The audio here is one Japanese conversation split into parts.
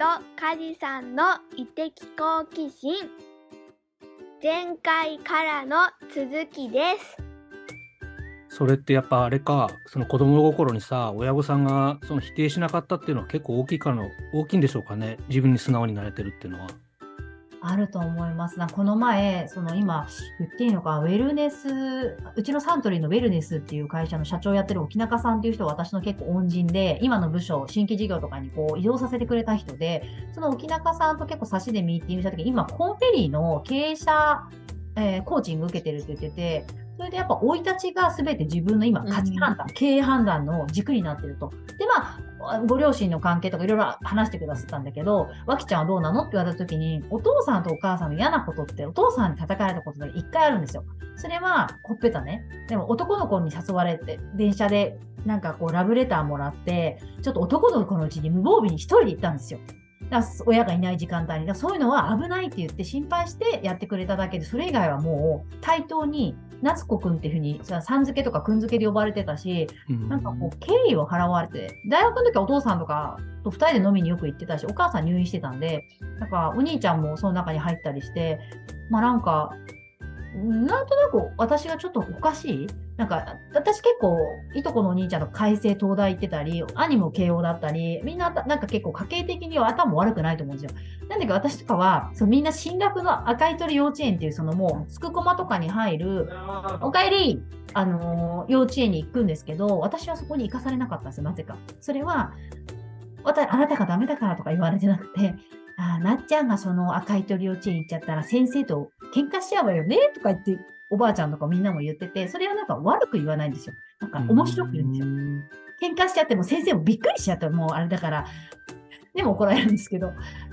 とカジさんの異的好奇心前回からの続きですそれってやっぱあれか、その子供心にさ、親御さんがその否定しなかったっていうのは結構大きいかの、大きいんでしょうかね。自分に素直になれてるっていうのは。あると思います。なこの前、その今言っていいのか、ウェルネス、うちのサントリーのウェルネスっていう会社の社長やってる沖中さんっていう人は私の結構恩人で、今の部署、新規事業とかにこう移動させてくれた人で、その沖中さんと結構差しでミーティングした時、今、コンフェリーの経営者、えーコーチング受けてるって言ってて、それでやっぱ生い立ちが全て自分の今価値判断、経営判断の軸になってると。で、まあ、ご両親の関係とかいろいろ話してくださったんだけど、わきちゃんはどうなのって言われた時に、お父さんとお母さんの嫌なことって、お父さんに叩かれたことが一回あるんですよ。それは、ほっぺたね。でも男の子に誘われて、電車でなんかこうラブレターもらって、ちょっと男の子のうちに無防備に一人で行ったんですよ。だから親がいない時間帯に。だそういうのは危ないって言って心配してやってくれただけで、それ以外はもう対等に、夏子くんっていうふうに、ささん付けとかくん付けで呼ばれてたし、なんかこう、敬意を払われて、大学の時はお父さんとかと二人で飲みによく行ってたし、お母さん入院してたんで、なんかお兄ちゃんもその中に入ったりして、まあなんか、なんとなく私がちょっとおかしいなんか、私結構、いとこのお兄ちゃんと海星東大行ってたり、兄も慶応だったり、みんななんか結構家計的には頭悪くないと思うんですよ。なんだけど私とかは、そうみんな進学の赤い鳥幼稚園っていう、そのもう、つくこまとかに入る、おかえりあのー幼稚園に行くんですけど、私はそこに行かされなかったんですよ、なぜか。それは、わたあなたがダメだからとか言われてなくて、あなっちゃんがその赤い鳥幼稚園行っちゃったら先生と喧嘩しちゃうわよねとか言って、おばあちゃんとかみんなも言ってて、それはなんか悪く言わないんですよ。なんか面白く言うんですよ。喧嘩しちゃっても先生もびっくりしちゃってもうあれだから、でも怒られるんですけど、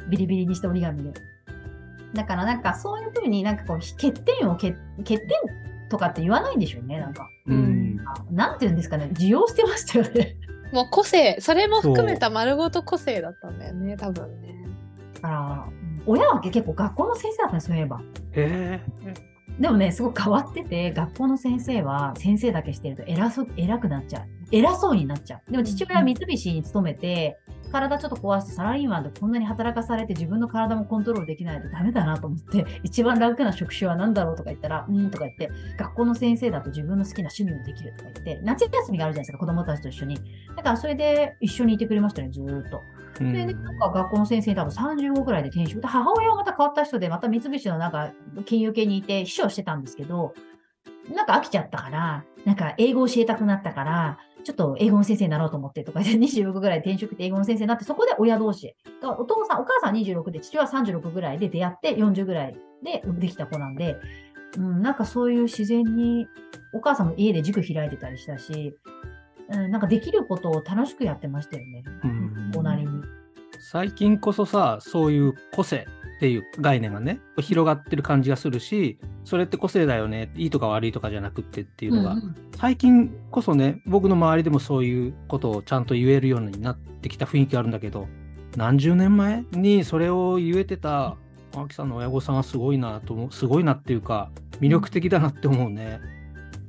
ビリビリにして折り紙で。だからなんかそういうふうになんかこう欠点を欠欠点とかって言わないんでしょうね、なんか。うん。なんて言うんですかね、受容してましたよね。もう個性、それも含めた丸ごと個性だったんだよね、多分ね。だから、親は結構学校の先生だったんです、そういえば。へでもね、すごく変わってて、学校の先生は先生だけしてると偉そう偉くなっちゃう。偉そうになっちゃう。でも父親は三菱に勤めて、体ちょっと壊してサラリーマンでこんなに働かされて自分の体もコントロールできないとダメだなと思って、一番楽な職種は何だろうとか言ったら、うんとか言って、学校の先生だと自分の好きな趣味もできるとか言って、夏休みがあるじゃないですか、子供たちと一緒に。だからそれで一緒にいてくれましたね、ずーっと。で、んなんか学校の先生に多分35ぐらいで転職で、母親はまた変わった人で、また三菱のなんか金融系にいて秘書をしてたんですけど、なんか飽きちゃったから、なんか英語を教えたくなったから、ちょっと英語の先生になろうと思ってとかで、26ぐらいで転職って英語の先生になって、そこで親同士。お父さん、お母さん26で、父は36ぐらいで出会って40ぐらいでできた子なんで、うん、なんかそういう自然に、お母さんも家で塾開いてたりしたし、うん、なんかできることを楽しくやってましたよね。うんおなりに。最近こそさ、そういう個性っていう概念がね、広がってる感じがするし、それって個性だよね、いいとか悪いとかじゃなくってっていうのが、うんうん最近こそね、僕の周りでもそういうことをちゃんと言えるようになってきた雰囲気あるんだけど、何十年前にそれを言えてた青木さんの親御さんはすごいなと思う、すごいなっていうか、魅力的だなって思うね。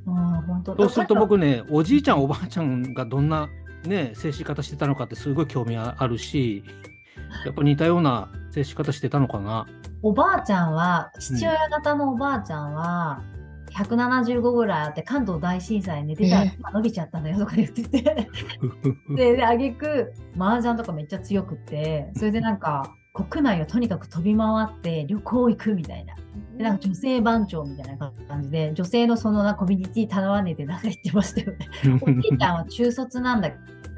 ああ、本当そうすると僕ね、おじいちゃん、おばあちゃんがどんな、ね、接し方してたのかってすごい興味あるし、やっぱ似たような接し方してたのかな。おばあちゃんは、父親方のおばあちゃんは、175ぐらいあって、関東大震災寝てたら伸びちゃったのよとか言ってて、で、で、あげく、麻雀とかめっちゃ強くって、それでなんか、国内をとにかく飛び回って旅行行くみたいな。でなんか女性番長みたいな感じで、女性のそのなコミュニティ頼わねてなんか言ってましたよね。おじいちゃんは中卒なんだ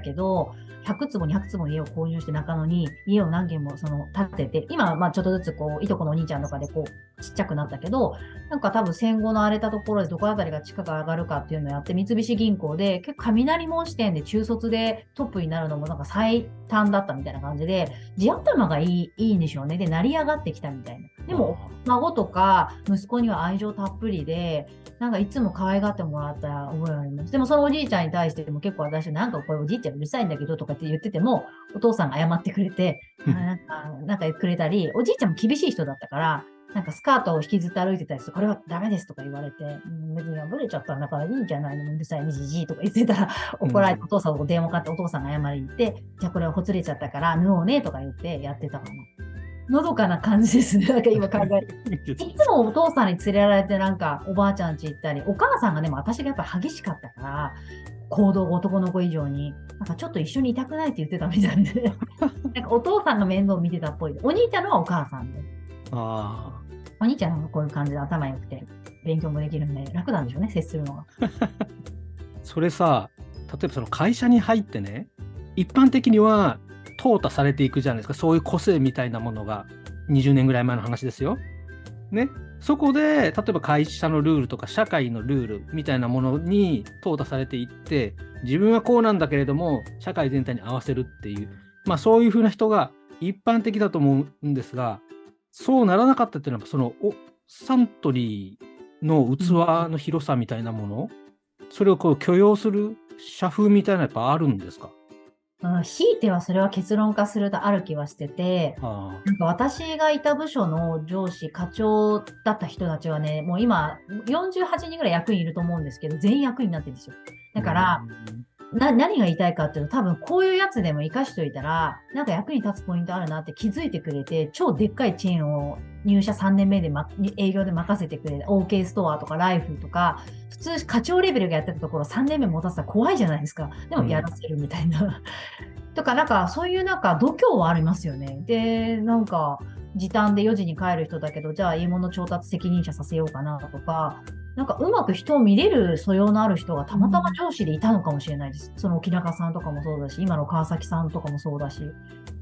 けど、100坪、200坪の家を購入して中野に家を何軒もその建てて、今はまあちょっとずつこう、いとこのお兄ちゃんとかでこう、ちっちゃくなったけど、なんか多分戦後の荒れたところでどこあたりが地価が上がるかっていうのをやって、三菱銀行で結構雷門支店で中卒でトップになるのもなんか最短だったみたいな感じで、地頭がいいいいんでしょうね。で、成り上がってきたみたいな。でも、孫とか息子には愛情たっぷりで、なんかいつも可愛がってもらった覚えがあります。でもそのおじいちゃんに対しても結構私、なんかこれおじいちゃんうるさいんだけどとかって言ってても、お父さんが謝ってくれて、あなんか、なんかくれたり、おじいちゃんも厳しい人だったから、なんかスカートを引きずって歩いてたりして、これはダメですとか言われて、うん、別に破れちゃったんだからいいんじゃないのうるさいね、じじいとか言ってたら、怒られて、うんお父さんを電話かかってお父さんが謝りに行って、じゃあこれはほつれちゃったから縫おうねとか言ってやってたかな。のどかな感じですね。なんか今考えて。いつもお父さんに連れられてなんかおばあちゃん家行ったり、お母さんがでも私がやっぱ激しかったから、行動が男の子以上に、なんかちょっと一緒にいたくないって言ってたみたいで、なんかお父さんが面倒見てたっぽい。お兄ちゃんのはお母さんで。あお兄ちゃんはこういう感じで頭良くて、勉強もできるんで楽なんでしょうね、接するのが。あ、それさ、例えばその会社に入ってね、一般的には淘汰されていくじゃないですか、そういう個性みたいなものが、20年ぐらい前の話ですよ。ね。そこで、例えば会社のルールとか社会のルールみたいなものに淘汰されていって、自分はこうなんだけれども、社会全体に合わせるっていう、まあそういうふうな人が一般的だと思うんですが、そうならなかったっていうのは、そのおサントリーの器の広さみたいなもの、それをこう許容する社風みたいなのやっぱあるんですか？うん、ひいてはそれは結論化するとある気はしてて、あなんか私がいた部署の上司、課長だった人たちはね、もう今48人ぐらい役員いると思うんですけど、全員役員になってるんですよ。だから、な何が言いたいかっていうと、多分こういうやつでも活かしといたら、なんか役に立つポイントあるなって気づいてくれて、超でっかいチェーンを入社3年目で、ま、営業で任せてくれる、OK ストアとかライフとか、普通課長レベルがやってたところ3年目持たせたら怖いじゃないですか。でもやらせるみたいな。とか、なんかそういうなんか度胸はありますよね。で、なんか時短で4時に帰る人だけど、じゃあいいもの調達責任者させようかなとか、なんかうまく人を見れる素養のある人がたまたま上司でいたのかもしれないです。その沖中さんとかもそうだし、今の川崎さんとかもそうだし、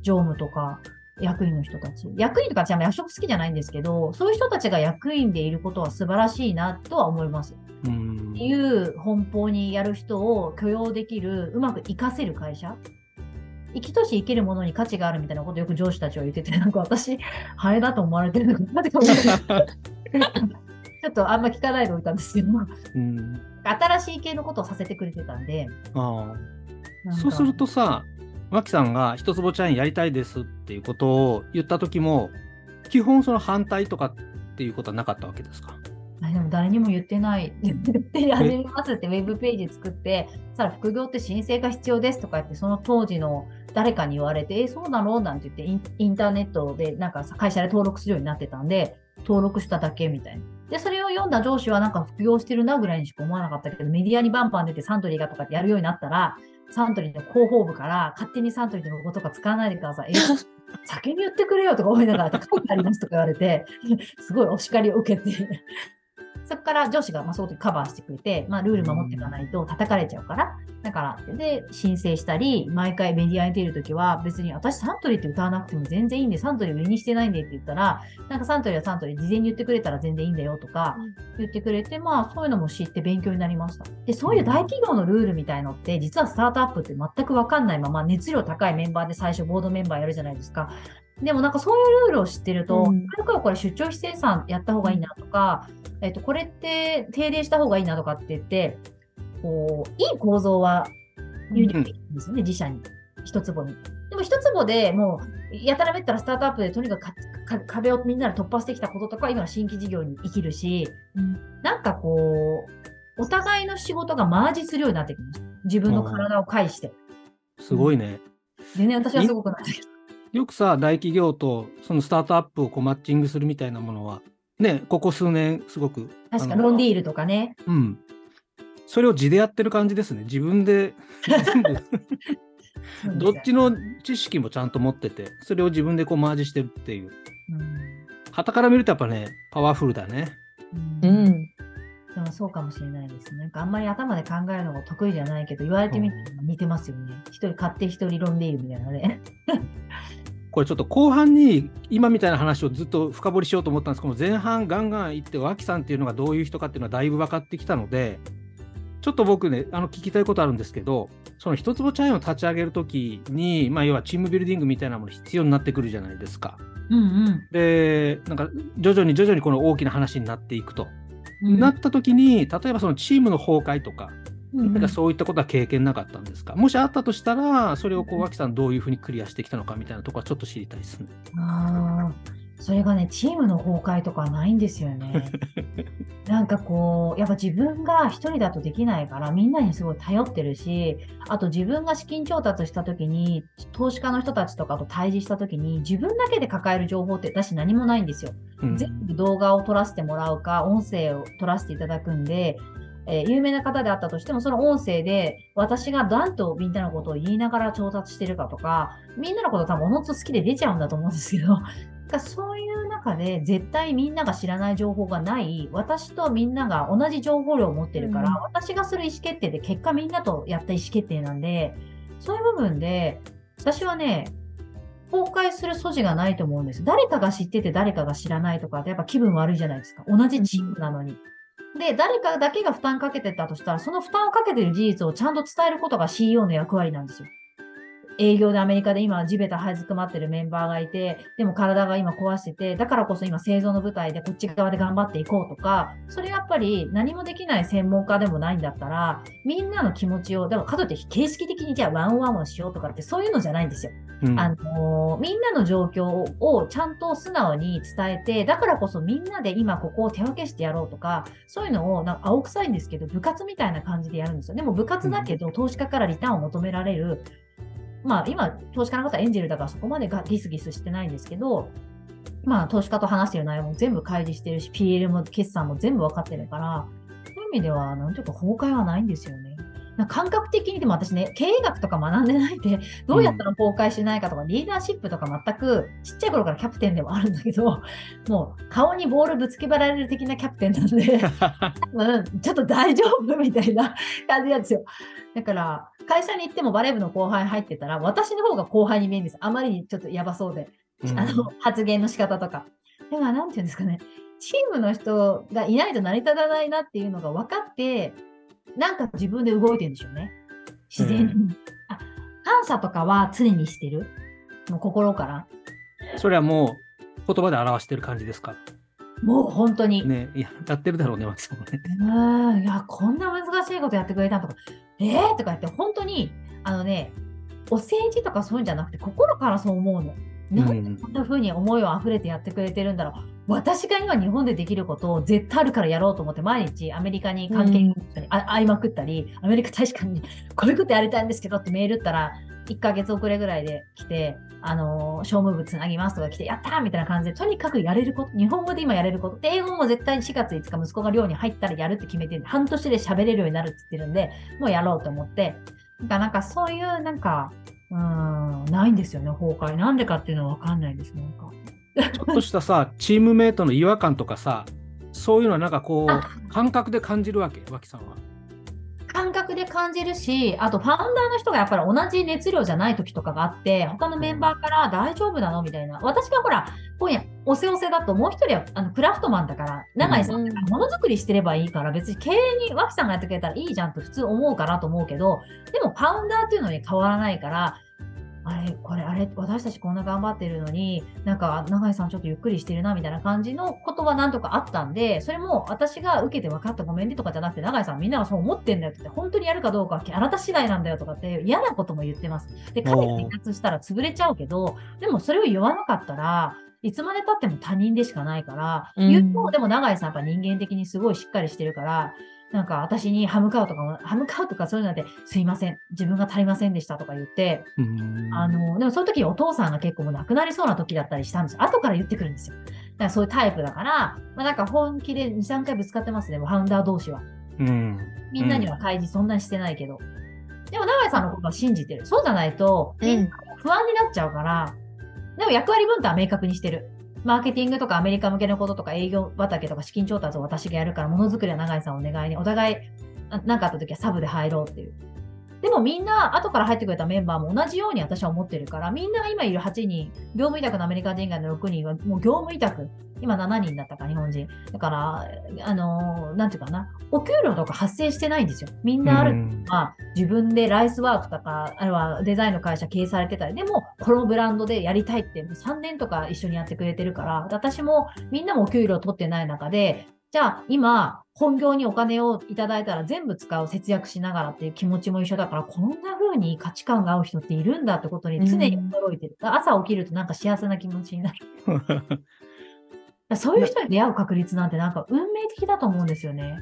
常務とか役員の人たち。役員とか私は役職好きじゃないんですけど、そういう人たちが役員でいることは素晴らしいなとは思います。うんっていう奔放にやる人を許容できる、うまく活かせる会社。生きとし生きるものに価値があるみたいなことをよく上司たちは言ってて、なんか私、ハエだと思われてるのかなって思って ちょっとあんま聞かないでおいたんですけど、うん新しい系のことをさせてくれてたんで。あそうするとさ、脇さんが一つぼちゃんやりたいですっていうことを言った時も、基本その反対とかっていうことはなかったわけですか？あでも誰にも言ってない。言って始めますってウェブページ作って、さら副業って申請が必要ですとか言って、その当時の誰かに言われて、え、そうなの？なんて言ってイン、インターネットでなんか会社で登録するようになってたんで、登録しただけみたいな。で、それを読んだ上司はなんか副業してるなぐらいにしか思わなかったけど、メディアにバンバン出てサントリーがとかってやるようになったら、サントリーの広報部から勝手にサントリーのロゴとか使わないでください。先に言ってくれよとか思いながら、書いてありますとか言われて、すごいお叱りを受けて、そこから上司がまあその時カバーしてくれて、まあ、ルール守っていかないと叩かれちゃうから、だから、で、申請したり、毎回メディアに出るときは、別に私サントリーって歌わなくても全然いいんで、サントリー上にしてないんでって言ったら、なんかサントリーはサントリー事前に言ってくれたら全然いいんだよとか言ってくれて、まあそういうのも知って勉強になりました。で、そういう大企業のルールみたいのって、実はスタートアップって全くわかんないまま、熱量高いメンバーで最初ボードメンバーやるじゃないですか。でもなんかそういうルールを知ってると、うんこれからこれ出張非生産やった方がいいなとか、えっと、これって定例した方がいいなとかって言って、こう、いい構造は入力できるんですよね、自社に。一坪に。でも一坪でもう、やたらめったらスタートアップでとにかくかか壁をみんなで突破してきたこととかは今の新規事業に生きるし、なんかこう、お互いの仕事がマージするようになってきました。自分の体を介して。すごいね。でね、私はすごくないです。よくさ、大企業とそのスタートアップをこうマッチングするみたいなものは、ね、ここ数年すごく。確かロンディールとかね。うん。それを地でやってる感じですね。自分で どっちの知識もちゃんと持ってて、それを自分でこうマージしてるっていう。うん旗から見るとやっぱね、パワフルだね。うんうん。そうかもしれないですね。なんかあんまり頭で考えるのが得意じゃないけど、言われてみても似てますよね。一人買って一人ロンディールみたいなので。これちょっと後半に今みたいな話をずっと深掘りしようと思ったんですけど前半ガンガン行って脇さんっていうのがどういう人かっていうのはだいぶ分かってきたのでちょっと僕ねあの聞きたいことあるんですけどその一坪チャインを立ち上げるときに、まあ、要はチームビルディングみたいなもの必要になってくるじゃないですか。うんでなんか徐々に徐々にこの大きな話になっていくと、うん。なった時に例えばそのチームの崩壊とかうんなんかそういったことは経験なかったんですか、もしあったとしたらそれをこう脇さんどういうふうにクリアしてきたのかみたいなところはちょっと知りたいですね。あーそれがね、チームの崩壊とかはないんですよね。なんかこう、やっぱ自分が一人だとできないから、みんなにすごい頼ってるし、あと自分が資金調達した時に、投資家の人たちとかと対峙した時に、自分だけで抱える情報って私何もないんですよ。うん全部動画を撮らせてもらうか、音声を撮らせていただくんで、えー有名な方であったとしても、その音声で私が何とみんなのことを言いながら調達してるかとか、みんなのこと多分おのずと好きで出ちゃうんだと思うんですけど、だそういう中で絶対みんなが知らない情報がない、私とみんなが同じ情報量を持ってるから、うん私がする意思決定で結果みんなとやった意思決定なんで、そういう部分で、私はね、崩壊する素地がないと思うんです。誰かが知ってて誰かが知らないとかってやっぱ気分悪いじゃないですか。同じチームなのに。で、誰かだけが負担かけてたとしたら、その負担をかけてる事実をちゃんと伝えることが CEO の役割なんですよ。営業でアメリカで今地べた這いずくまってるメンバーがいて、でも体が今壊してて、だからこそ今製造の舞台でこっち側で頑張っていこうとか、それやっぱり何もできない専門家でもないんだったら、みんなの気持ちを、でもかといって形式的にじゃあワンワンをしようとかってそういうのじゃないんですよ。うんあのみんなの状況をちゃんと素直に伝えて、だからこそみんなで今ここを手分けしてやろうとか、そういうのをなんか青臭いんですけど、部活みたいな感じでやるんですよ。でも部活だけど、投資家からリターンを求められる、まあ今、投資家の方はエンジェルだからそこまでがギスギスしてないんですけど、まあ投資家と話してる内容も全部開示してるし、PL も決算も全部分かってるから、そういう意味では、なんていうか崩壊はないんですよね。感覚的にでも私ね、経営学とか学んでないで、どうやったら崩壊しないかとか、リーダーシップとか全く、ちっちゃい頃からキャプテンでもあるんだけど、もう顔にボールぶつけばられる的なキャプテンなんで、多分ちょっと大丈夫みたいな感じなんですよ。だから、会社に行ってもバレー部の後輩入ってたら、私の方が後輩に見えるんです。あまりにちょっとやばそうで。うんあの、発言の仕方とか。だから、なんていうんですかね、チームの人がいないと成り立たないなっていうのが分かって、なんか自分で動いてるんでしょうね。自然に。うあ感謝とかは常にしてる？もう心から。それはもう言葉で表してる感じですか？もう本当に。ね、いや、やってるだろうね、マキさんもね。うん、いや、こんな難しいことやってくれたとか、えー、とか言って、本当に、あのね、お政治とかそういうんじゃなくて、心からそう思うの。なんでこんな風に思いを溢れてやってくれてるんだろう。私が今日本でできることを絶対あるからやろうと思って、毎日アメリカに関係者にあ会いまくったり、アメリカ大使館に こういうことやりたいんですけどってメール打ったら、1ヶ月遅れぐらいで来て、あのー、商務部つなぎますとか来て、やったーみたいな感じで、とにかくやれること、日本語で今やれること、で英語も絶対4月5日息子が寮に入ったらやるって決めて半年で喋れるようになるって言ってるんで、もうやろうと思って、なんかなんかそういう、なんか、うーん、ないんですよね、崩壊。なんでかっていうのはわかんないです、なんか。ちょっとしたさ、チームメイトの違和感とかさ、そういうのはなんかこあう、感覚で感じるわけ、脇さんは。感覚で感じるし、あとファウンダーの人がやっぱり同じ熱量じゃない時とかがあって、他のメンバーから大丈夫なの？みたいな。私がほら、今夜、おせおせだともう一人はあのクラフトマンだから、永井さんだからものづくりしてればいいから、別に経営に脇さんがやってくれたらいいじゃんと普通思うかなと思うけど、でもファウンダーっていうのに変わらないから、あれ、これ、あれ、私たちこんな頑張ってるのに、なんか、永井さんちょっとゆっくりしてるな、みたいな感じのことはなんとかあったんで、それも私が受けて分かったごめんねとかじゃなくて、永井さんみんながそう思ってんだよって本当にやるかどうかはあなた次第なんだよとかって嫌なことも言ってます。で、彼おー離脱したら潰れちゃうけど、でもそれを言わなかったら、いつまで経っても他人でしかないから、うん言うと、でも永井さんやっぱ人間的にすごいしっかりしてるから、なんか私に歯向かうとかも、歯向かうとかそういうので、すいません、自分が足りませんでしたとか言って、うんあの、でもその時お父さんが結構もう亡くなりそうな時だったりしたんですよ。後から言ってくるんですよ。だからそういうタイプだから、まあなんか本気で2、3回ぶつかってますね、ファウンダー同士は。うん。みんなには開示そんなにしてないけど。でも長井さんのことは信じてる。そうじゃないと、うん不安になっちゃうから、でも役割分担は明確にしてる。マーケティングとかアメリカ向けのこととか営業畑とか資金調達を私がやるから、ものづくりは永井さんお願いに、お互い何かあった時はサブで入ろうっていう。でもみんな後から入ってくれたメンバーも同じように私は思ってるから、みんな今いる8人、業務委託のアメリカ人以外の6人はもう業務委託。今7人だったか、日本人。だから、あのーなんていうかな、お給料とか発生してないんですよ。みんなあるうんまあ、自分でライスワークとか、あるいはデザインの会社経営されてたり、でも、このブランドでやりたいって、もう3年とか一緒にやってくれてるから、私もみんなもお給料取ってない中で、じゃあ今、本業にお金をいただいたら全部使う、節約しながらっていう気持ちも一緒だから、こんな風に価値観が合う人っているんだってことに常に驚いてる。朝起きるとなんか幸せな気持ちになる。らそういう人に出会う確率なんてなんか運命的だと思うんですよね。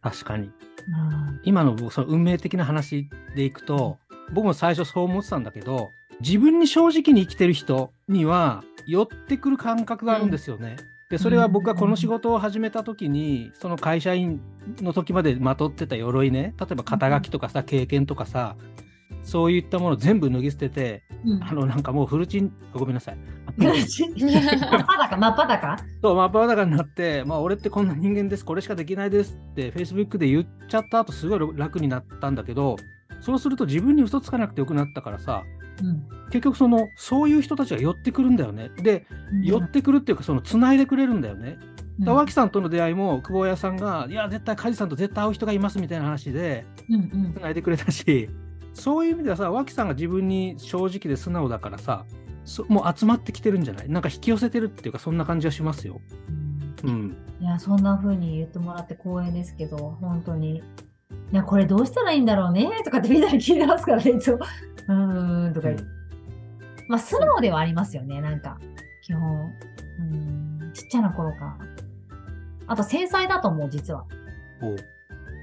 確かに。うん今の僕その運命的な話でいくと、僕も最初そう思ってたんだけど、自分に正直に生きてる人には寄ってくる感覚があるんですよね。で、それは僕がこの仕事を始めた時に、その会社員の時までまとってた鎧ね、例えば肩書きとかさ、経験とかさ、そういったものを全部脱ぎ捨てて、うん。あの、なんかもうフルチン、ごめんなさい。真っ裸真っ裸？そう、真っ裸になって、まあ、俺ってこんな人間です、これしかできないですって、Facebook で言っちゃった後、すごい楽になったんだけど、そうすると自分に嘘つかなくてよくなったからさ、結局その、そういう人たちが寄ってくるんだよね。で、寄ってくるっていうか、その、繋いでくれるんだよね。だ脇さんとの出会いも、久保屋さんが、いや、絶対梶さんと絶対会う人がいますみたいな話で、うんうん繋いでくれたし、そういう意味ではさ、脇さんが自分に正直で素直だからさ、そもう集まってきてるんじゃない？なんか引き寄せてるっていうか、そんな感じがしますよ。うん。いや、そんな風に言ってもらって光栄ですけど、本当に。いや、これどうしたらいいんだろうねとかってみんなに聞いてますからね、いつも。うーん、とか言って。まあ、素直ではありますよね、なんか、基本。うん、ちっちゃな頃から。あと、繊細だと思う、実は。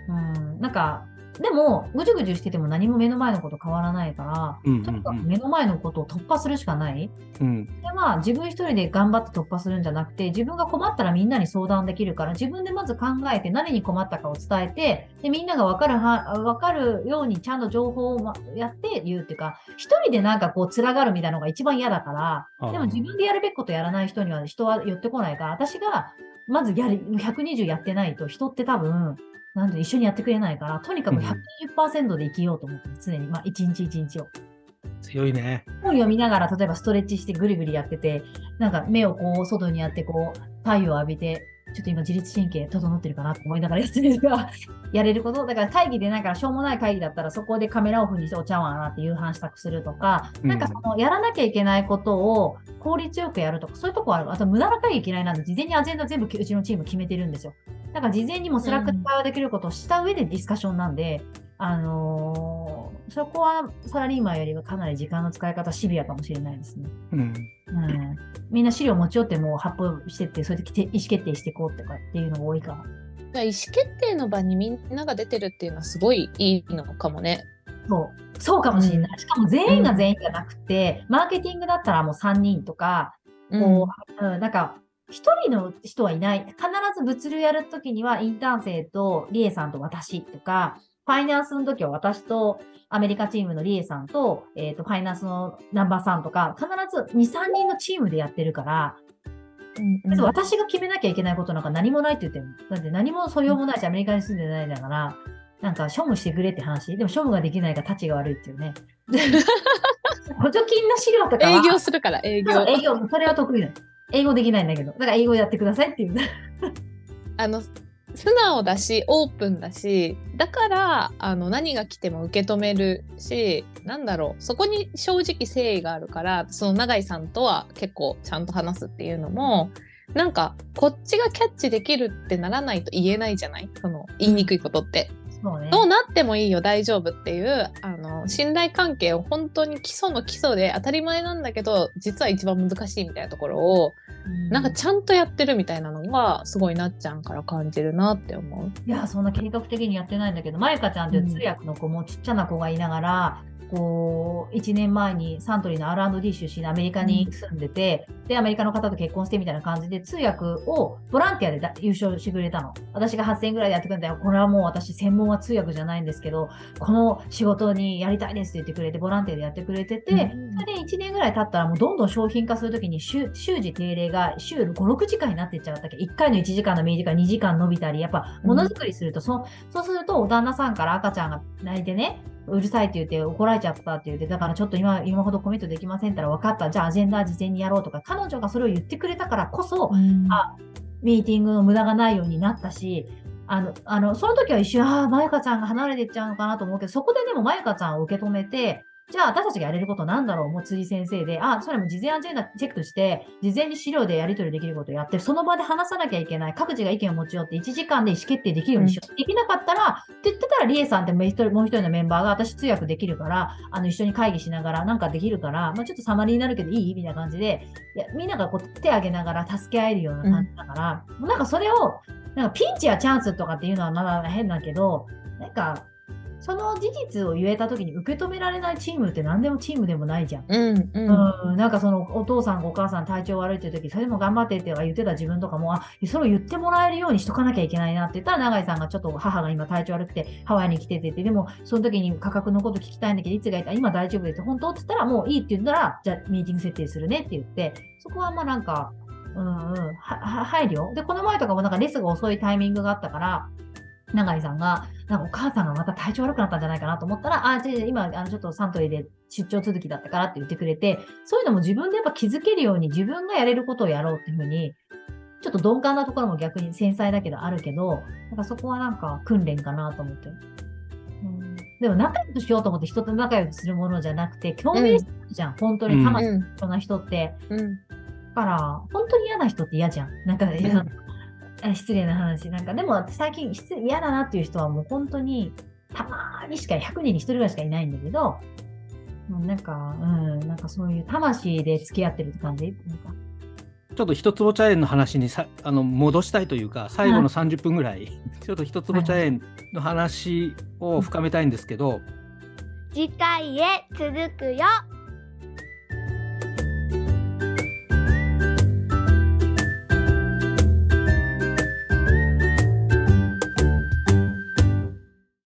うん、なんか、でも、ぐじゅぐじゅしてても何も目の前のこと変わらないから、とにかく目の前のことを突破するしかない。うん。でまあ、自分一人で頑張って突破するんじゃなくて、自分が困ったらみんなに相談できるから、自分でまず考えて何に困ったかを伝えて、でみんなが分かるは、分かるようにちゃんと情報をまやって言うっていうか、一人でなんかこう、つらがるみたいなのが一番嫌だから、でも自分でやるべきことやらない人には人は寄ってこないから、私がまずやる、120やってないと人って多分、なんで一緒にやってくれないから、とにかくうん120%で生きようと思って、常に、まあ一日一日を。強いね。本読みながら、例えばストレッチしてぐりぐりやってて、なんか目をこう外にやってこう太陽を浴びて、ちょっと今自律神経整ってるかなと思いながらやってるのが、やれること。だから会議でなんかしょうもない会議だったらそこでカメラオフにしてお茶碗洗って夕飯支度するとか、うんなんかそのやらなきゃいけないことを効率よくやるとか、そういうとこある。あと無駄な会議嫌いなんで、事前にアジェンダ全部うちのチーム決めてるんですよ。だから事前にもスラックで会話できることをした上でディスカッションなんで、あのーそこはサラリーマンよりはかなり時間の使い方シビアかもしれないですね。うん。うん、みんな資料持ち寄ってもう発表してって、それで意思決定していこうとかっていうのが多いから。意思決定の場にみんなが出てるっていうのはすごいいいのかもね。そう。そうかもしれない。しかも全員が全員じゃなくて、マーケティングだったらもう3人とか、こう、うん、なんか、一人の人はいない。必ず物流やるときには、インターン生とリエさんと私とか、ファイナンスの時は私とアメリカチームのリエさんと、えっ、と、ファイナンスのナンバーさんとか、必ず2、3人のチームでやってるから、うん別に私が決めなきゃいけないことなんか何もないって言ってるだって何も素養もないし、アメリカに住んでないんだから、なんか、処務してくれって話。でも、処務ができないから、立ちが悪いっていうね。補助金の資料とかは。営業するから営業営業、それは得意なの。英語できないんだけど。だから、英語やってくださいっていう。あの素直だしオープンだしだからあの何が来ても受け止めるしなんだろうそこに正直誠意があるからその永井さんとは結構ちゃんと話すっていうのもなんかこっちがキャッチできるってならないと言えないじゃない？その言いにくいことって。そうね。どうなってもいいよ大丈夫っていうあの信頼関係を本当に基礎の基礎で当たり前なんだけど実は一番難しいみたいなところをうんなんかちゃんとやってるみたいなのがすごいなっちゃんから感じるなって思う。いや、そんな計画的にやってないんだけど、まゆかちゃんって通訳の子もちっちゃな子がいながら、こう、1年前にサントリーの R&D 出身でアメリカに住んでて、で、アメリカの方と結婚してみたいな感じで、通訳をボランティアでだ優勝してくれたの。私が8000円ぐらいでやってくれたよ。これはもう私専門は通訳じゃないんですけど、この仕事にやりたいですって言ってくれて、ボランティアでやってくれてて、うんそれで1年ぐらい経ったらもうどんどん商品化するときに週週次定例が週5、6時間になっていっちゃうわけ？1回の1時間の短い2時間伸びたり、やっぱものづくりすると、そそうすると旦那さんから赤ちゃんが泣いてね、うるさいって言って怒られちゃったって言って、だからちょっと今今ほどコミットできませんったら分かった、じゃあアジェンダ事前にやろうとか、彼女がそれを言ってくれたからこそ、あミーティングの無駄がないようになったし、あの、あの、その時は一瞬、ああ、まゆかちゃんが離れていっちゃうのかなと思うけど、そこででもまゆかちゃんを受け止めて、じゃあ私たちがやれることなんだろうもう辻先生で、あ、それも事前アジェンダチェックして、事前に資料でやり取りできることをやって、その場で話さなきゃいけない。各自が意見を持ち寄って1時間で意思決定できるようにしよう。できなかったら、って言ってたら、リエさんってもう一人のメンバーが私通訳できるから、あの一緒に会議しながらなんかできるから、まあ、ちょっとサマリーになるけどいい？みたいな感じで、いやみんながこう手挙げながら助け合えるような感じだから、なんかそれを、なんかピンチやチャンスとかっていうのはまだ変だけど、なんか、その事実を言えたときに受け止められないチームって何でもチームでもないじゃん。うんうん。うん、なんかそのお父さんお母さん体調悪いっていう時それでも頑張ってって言ってた自分とかもあそれを言ってもらえるようにしとかなきゃいけないなって言ったら永井さんがちょっと母が今体調悪くてハワイに来ててでもその時に価格のこと聞きたいんだけどいつがいた？今大丈夫です。本当って言ったらもういいって言った？らじゃあミーティング設定するねって言ってそこはまあなんかうんうんはは配慮でこの前とかもなんかレスが遅いタイミングがあったから永井さんが、なんかお母さんがまた体調悪くなったんじゃないかなと思ったら、あ、違う違う今、あのちょっとサントリーで出張続きだったからって言ってくれて、そういうのも自分でやっぱ気づけるように自分がやれることをやろうっていうふうに、ちょっと鈍感なところも逆に繊細だけどあるけど、なんかそこはなんか訓練かなと思って。うん、でも仲良くしようと思って人と仲良くするものじゃなくて、共鳴するじゃん、本当に魂うん。のな人って。うん。だから、本当に嫌な人って嫌じゃん。なんか、いやあ失礼な話。なんか、でも最近失礼嫌だなっていう人はもう本当に、たまーにしか、100人に1人ぐらいしかいないんだけど、もうなんか、うん、なんかそういう魂で付き合ってるって感じ？なんか。ちょっと一坪茶園の話にさあの戻したいというか、最後の30分ぐらい、ちょっと一坪茶園の話を深めたいんですけど、次回へ続くよ